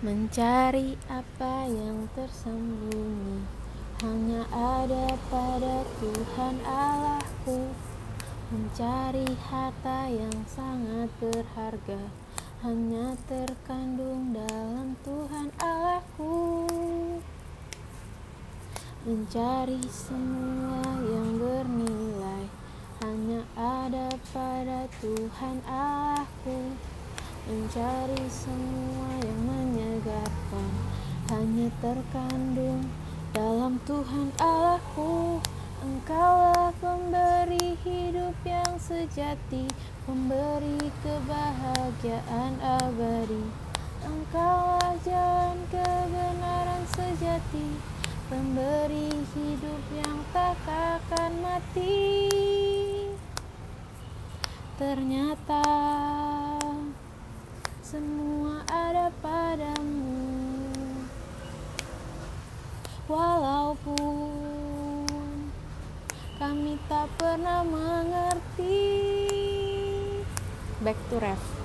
Mencari apa yang tersembunyi hanya ada pada Tuhan Allahku. Mencari harta yang sangat berharga hanya terkandung dalam Tuhan Allahku. Mencari semua yang bernilai hanya ada pada Tuhan Allahku. Mencari semua yang hanya terkandung dalam Tuhan Allahku. Engkaulah pemberi hidup yang sejati, pemberi kebahagiaan abadi. Engkaulah jalan kebenaran sejati, pemberi hidup yang tak akan mati. Ternyata semua ada padamu. Walaupun kami tak pernah mengerti. Back to ref.